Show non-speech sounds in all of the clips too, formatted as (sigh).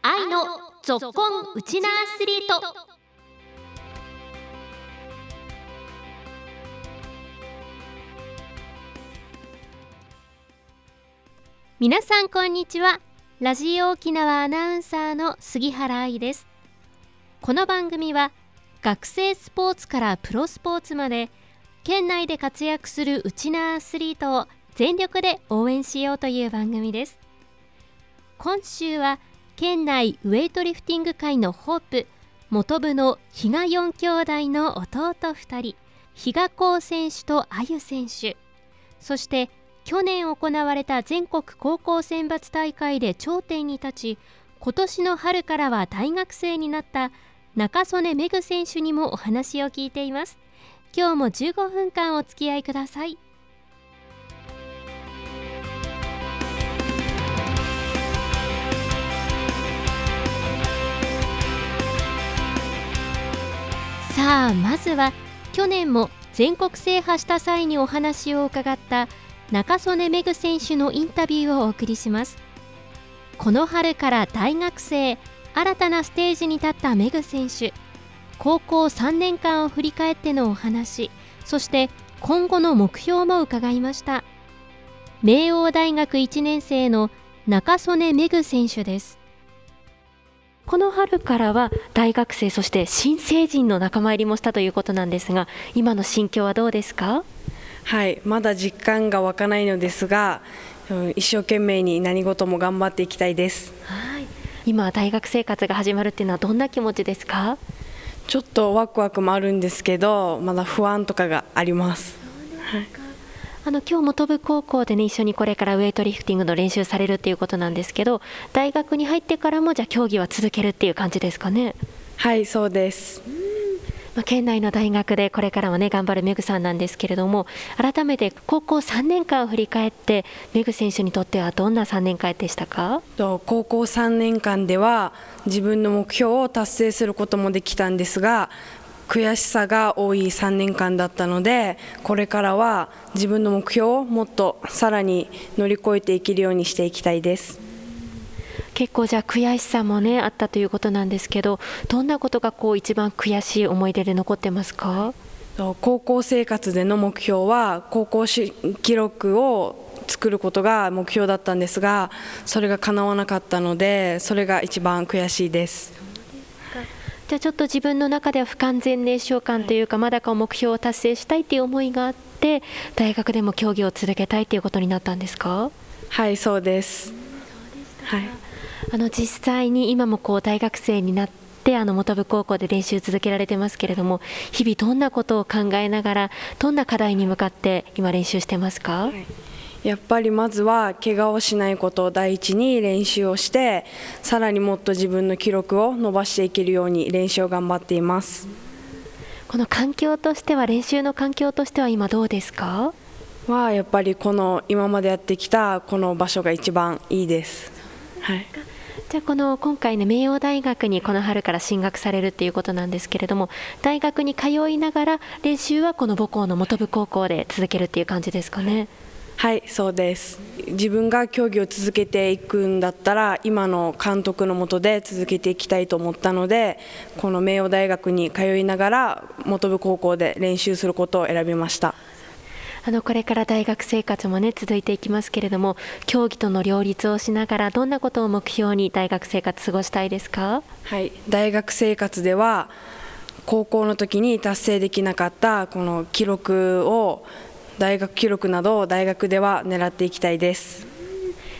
愛のぞっこんウチナアスリート。皆さんこんにちは。ラジオ沖縄アナウンサーの杉原愛です。この番組は学生スポーツからプロスポーツまで県内で活躍するウチナアスリートを全力で応援しようという番組です。今週は県内ウェイトリフティング界のホープ元部の比嘉4兄弟の弟2人比嘉光選手とあゆ選手。そして去年行われた全国高校選抜大会で頂点に立ち今年の春からは大学生になった中曽根めぐ選手にもお話を聞いています。今日も15分間お付き合いください。さあまずは去年も全国制覇した際にお話を伺った中曽根めぐ選手のインタビューをお送りします。この春から大学生新たなステージに立っためぐ選手。高校3年間を振り返ってのお話。そして今後の目標も伺いました。明王大学1年生の中曽根めぐ選手です。この春からは大学生そして新成人の仲間入りもしたということなんですが今の心境はどうですか？はいまだ実感が湧かないのですが、うん、一生懸命に何事も頑張っていきたいです。はい。今大学生活が始まるっていうのはどんな気持ちですか？ちょっとワクワクもあるんですけどまだ不安とかがあります。はいあの今日も部高校でね一緒にこれからウェイトリフティングの練習されるっていうことなんですけど大学に入ってからもじゃあ競技は続けるっていう感じですかね？はいそうです。まあ、県内の大学でこれからもね頑張るメグさんなんですけれども改めて高校3年間を振り返ってメグ選手にとってはどんな3年間でしたか？高校3年間では自分の目標を達成することもできたんですが悔しさが多い3年間だったのでこれからは自分の目標をもっとさらに乗り越えていけるようにしていきたいです。結構じゃあ悔しさもねあったということなんですけどどんなことがこう一番悔しい思い出で残ってますか？高校生活での目標は高校記録を作ることが目標だったんですがそれが叶わなかったのでそれが一番悔しいですじゃあちょっと自分の中では不完全燃焼感というかまだか目標を達成したいという思いがあって大学でも競技を続けたいということになったんですか？はいそうです。はい。あの実際に今もこう大学生になってあの本部高校で練習続けられてますけれども日々どんなことを考えながらどんな課題に向かって今練習してますか、はいやっぱりまずは怪我をしないことを第一に練習をしてさらにもっと自分の記録を伸ばしていけるように練習を頑張っていますこの環境としては練習の環境としては今どうですか？はやっぱりこの今までやってきたこの場所が一番いいです。はいじゃあこの今回ね明王大学にこの春から進学されるっていうことなんですけれども大学に通いながら練習はこの母校の本部高校で続けるっていう感じですかね？はいそうです自分が競技を続けていくんだったら今の監督のもとで続けていきたいと思ったのでこの明王大学に通いながら本部高校で練習することを選びました。あのこれから大学生活もね続いていきますけれども競技との両立をしながらどんなことを目標に大学生活過ごしたいですか？はい大学生活では高校の時に達成できなかったこの記録を大学記録などを大学では狙っていきたいです。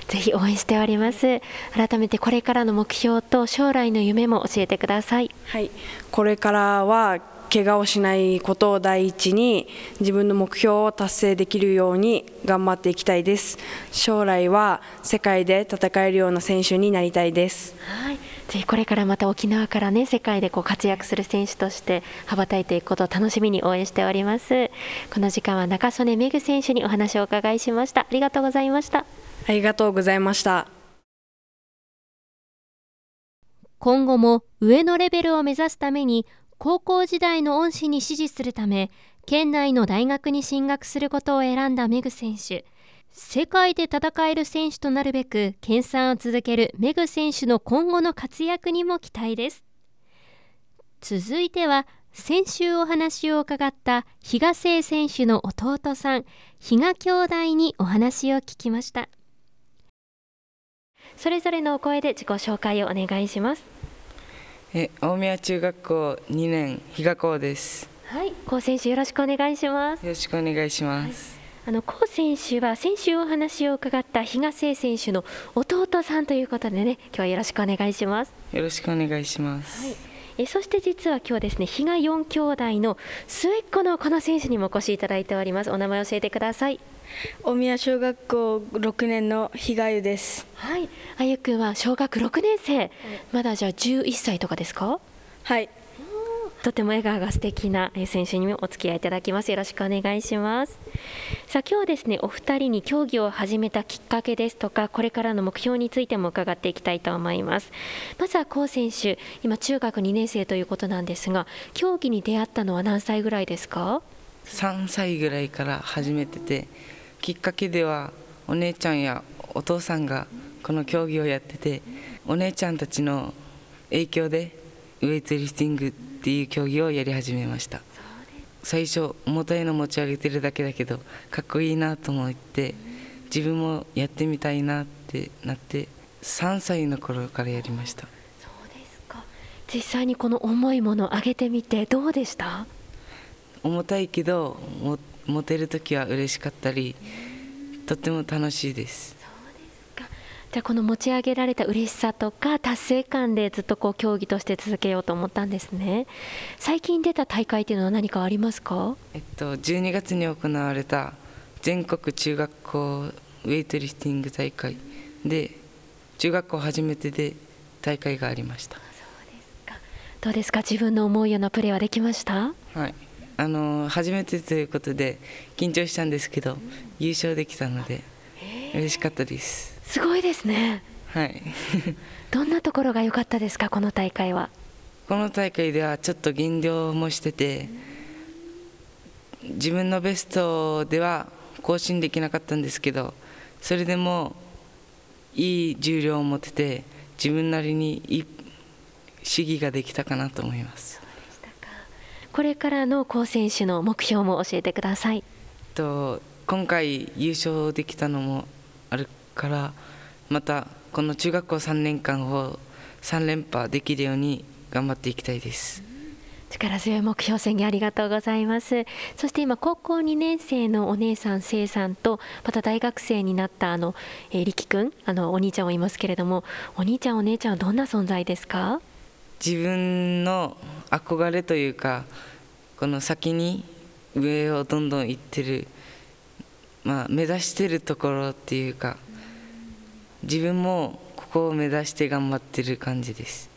ぜひ応援しております。改めてこれからの目標と将来の夢も教えてください。はい。これからは怪我をしないことを第一に自分の目標を達成できるように頑張っていきたいです。将来は世界で戦えるような選手になりたいです、はい、ぜひこれからまた沖縄からね世界でこう活躍する選手として羽ばたいていくことを楽しみに応援しております。この時間は中曽根めぐ選手にお話をお伺いしました。ありがとうございました。ありがとうございました。今後も上のレベルを目指すために高校時代の恩師に師事するため県内の大学に進学することを選んだメグ選手。世界で戦える選手となるべく研鑽を続けるメグ選手の今後の活躍にも期待です。続いては先週お話を伺った比嘉誠選手の弟さん比嘉兄弟にお話を聞きました。それぞれのお声で自己紹介をお願いします。え大宮中学校2年比嘉光です。はい高選手よろしくお願いします。よろしくお願いします、はいあの高選手は先週お話を伺った比嘉誠選手の弟さんということでね今日はよろしくお願いします。よろしくお願いします、はいえそして実は今日ですね比嘉4兄弟の末っ子のこの選手にもお越しいただいております。お名前教えてください。大宮小学校6年の比嘉優です。はい。あゆくんは小学6年生、まだじゃあ11歳とかですか？はいとても笑顔が素敵な選手にもお付き合いいただきます。よろしくお願いします。さあ今日ですねお二人に競技を始めたきっかけですとかこれからの目標についても伺っていきたいと思います。まずは高選手今中学2年生ということなんですが競技に出会ったのは何歳ぐらいですか？3歳ぐらいから始めててきっかけではお姉ちゃんやお父さんがこの競技をやっててお姉ちゃんたちの影響でウェイトリフティングっていう競技をやり始めました。最初重たいの持ち上げてるだけだけどかっこいいなと思って自分もやってみたいなってなって3歳の頃からやりました。そうですか。実際にこの重いものを上げてみてどうでした？重たいけど持てる時は嬉しかったりとっても楽しいですじゃあこの持ち上げられた嬉しさとか達成感でずっとこう競技として続けようと思ったんですね。最近出た大会っていうのは何かありますか？えっと12月に行われた全国中学校ウェイトリフティング大会で中学校初めてで大会がありました。どうですか？自分の思うようなプレーはできました？はい。あの初めてということで緊張したんですけど、優勝できたので嬉しかったです。すごいですね。はい。(laughs) どんなところが良かったですか？この大会は。この大会ではちょっと減量もしてて自分のベストでは更新できなかったんですけどそれでもいい重量を持ってて自分なりにいい試技ができたかなと思います。これからの高選手の目標も教えてください。と今回優勝できたのもからまたこの中学校3年間を3連覇できるように頑張っていきたいです。力強い目標宣言ありがとうございます。そして今高校2年生のお姉さんせいさんとまた大学生になったあの、えー、力くんあのお兄ちゃんもいますけれどもお兄ちゃんお姉ちゃんはどんな存在ですか？自分の憧れというかこの先に上をどんどん行ってるまあ目指してるところっていうか自分もここを目指して頑張ってる感じです。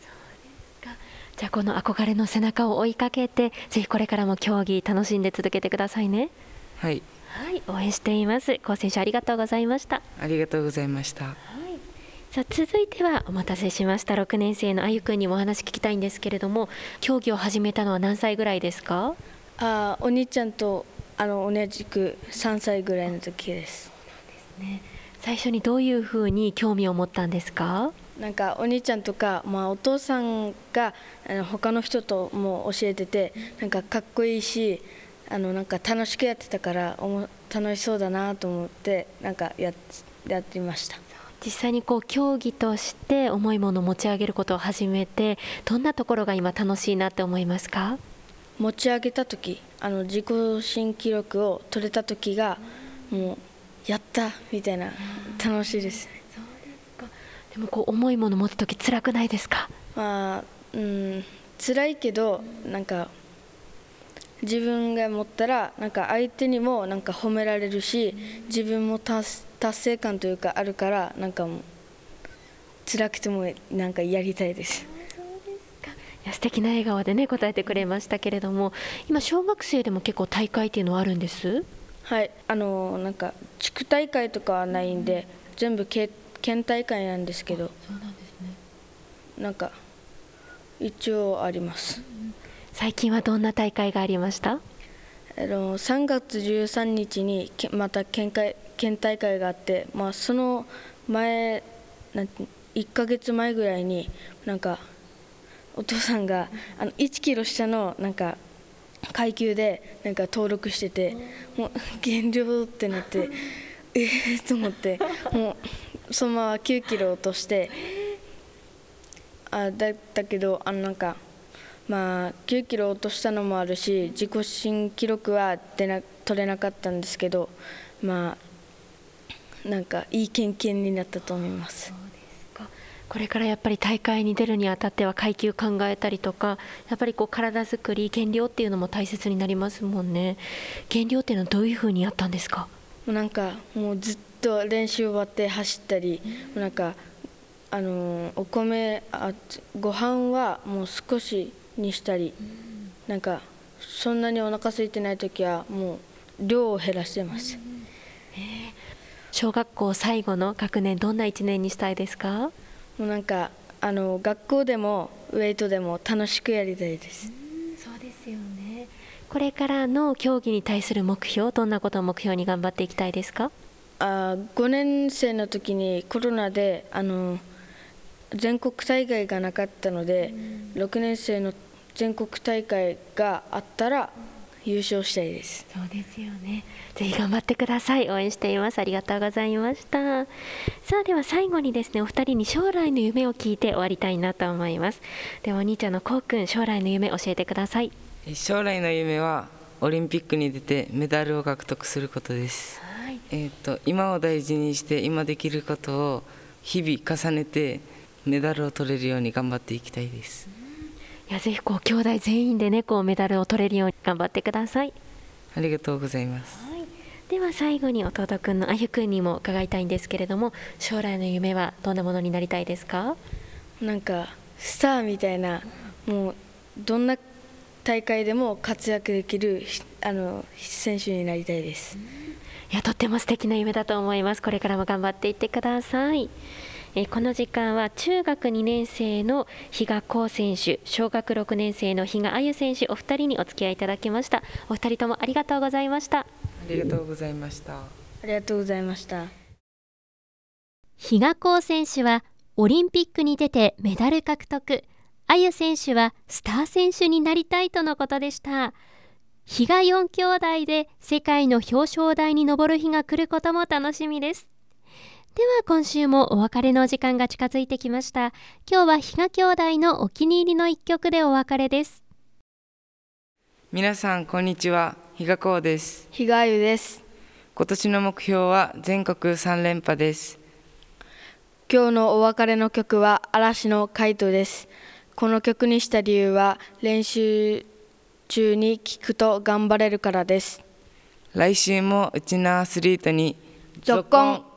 じゃあこの憧れの背中を追いかけてぜひこれからも競技楽しんで続けてくださいね。はい。はい。応援しています。高選手ありがとうございました。ありがとうございました、はい、さあ続いてはお待たせしました。6年生のあゆくんにもお話聞きたいんですけれども競技を始めたのは何歳ぐらいですか？あお兄ちゃんとあの同じく3歳ぐらいの時です。そうなんですね最初にどういうふうに興味を持ったんですか？なんかお兄ちゃんとか、まあ、お父さんがあの他の人とも教えててなんかかっこいいしあのなんか楽しくやってたからおも楽しそうだなと思ってなんかややってみました。実際にこう競技として重いものを持ち上げることを始めてどんなところが今楽しいなって思いますか？持ち上げた時あの自己新記録を取れた時がもうやったみたいな。楽しいです。ねでもこう重いもの持つ時辛くないですか？まあうん。辛いけどなんか自分が持ったらなんか相手にもなんか褒められるし自分も達成感というかあるからなんかもう辛くてもなんかやりたいです。いや素敵な笑顔でね答えてくれましたけれども今小学生でも結構大会っていうのはあるんです？はい。あのなんか地区大会とかはないんで全部県県大会なんですけど。そうなんですね。なんか一応あります、最近はどんな大会がありました？あの3月13日にまた県会県大会があって、まあ、その前なんて1ヶ月前ぐらいになんかお父さんがあの1キロ下のなんか階級でなんか登録しててもう減量ってなって (laughs) えー、と思ってもうそのまま9キロ落としてあだだけどあのなんかまあ9キロ落としたのもあるし自己新記録は出な取れなかったんですけどまあなんかいい経験になったと思います。これからやっぱり大会に出るにあたっては階級考えたりとかやっぱりこう体作り減量っていうのも大切になりますもんね。減量っていうのはどういうふうにやったんですか？もうなんかもうずっと練習終わって走ったり、もうなんかあのーお米あご飯はもう少しにしたり、なんかそんなにお腹空いてない時はもう量を減らしてます。小学校最後の学年どんな1年にしたいですか？もうなんかあの学校でもウェイトでも楽しくやりたいです。そうですよね。これからの競技に対する目標どんなことを目標に頑張っていきたいですか？あ5年生の時にコロナであの全国大会がなかったので、6年生の全国大会があったら優勝したいです。そうですよね。ぜひ頑張ってください。応援しています。ありがとうございました。さあでは最後にですね、お二人に将来の夢を聞いて終わりたいなと思います。ではお兄ちゃんのこうくん、将来の夢教えてください。将来の夢はオリンピックに出てメダルを獲得することです、はい。えー、と今を大事にして今できることを日々重ねてメダルを取れるように頑張っていきたいですいやぜひこう兄弟全員でねこうメダルを取れるように頑張ってください。ありがとうございますはい。では最後に弟くんのあゆくんにも伺いたいんですけれども、将来の夢はどんなものになりたいですか？なんかスターみたいなもうどんな大会でも活躍できるあの選手になりたいです。いやとっても素敵な夢だと思いますこれからも頑張っていってくださいえーこの時間は中学2年生の比嘉光選手小学6年生の比嘉あゆ選手お二人にお付き合いいただきました。お二人ともありがとうございました。ありがとうございました。ありがとうございました。比嘉光選手はオリンピックに出てメダル獲得。あゆ選手はスター選手になりたいとのことでした。比嘉4兄弟で世界の表彰台に上る日が来ることも楽しみですでは今週もお別れの時間が近づいてきました今日は比嘉兄弟のお気に入りの一曲でお別れです皆さんこんにちは比嘉光です比嘉あゆです。今年の目標は全国3連覇です今日のお別れの曲は嵐のカイトです。この曲にした理由は練習中に聴くと頑張れるからです。来週もうちのアスリートにぞっこん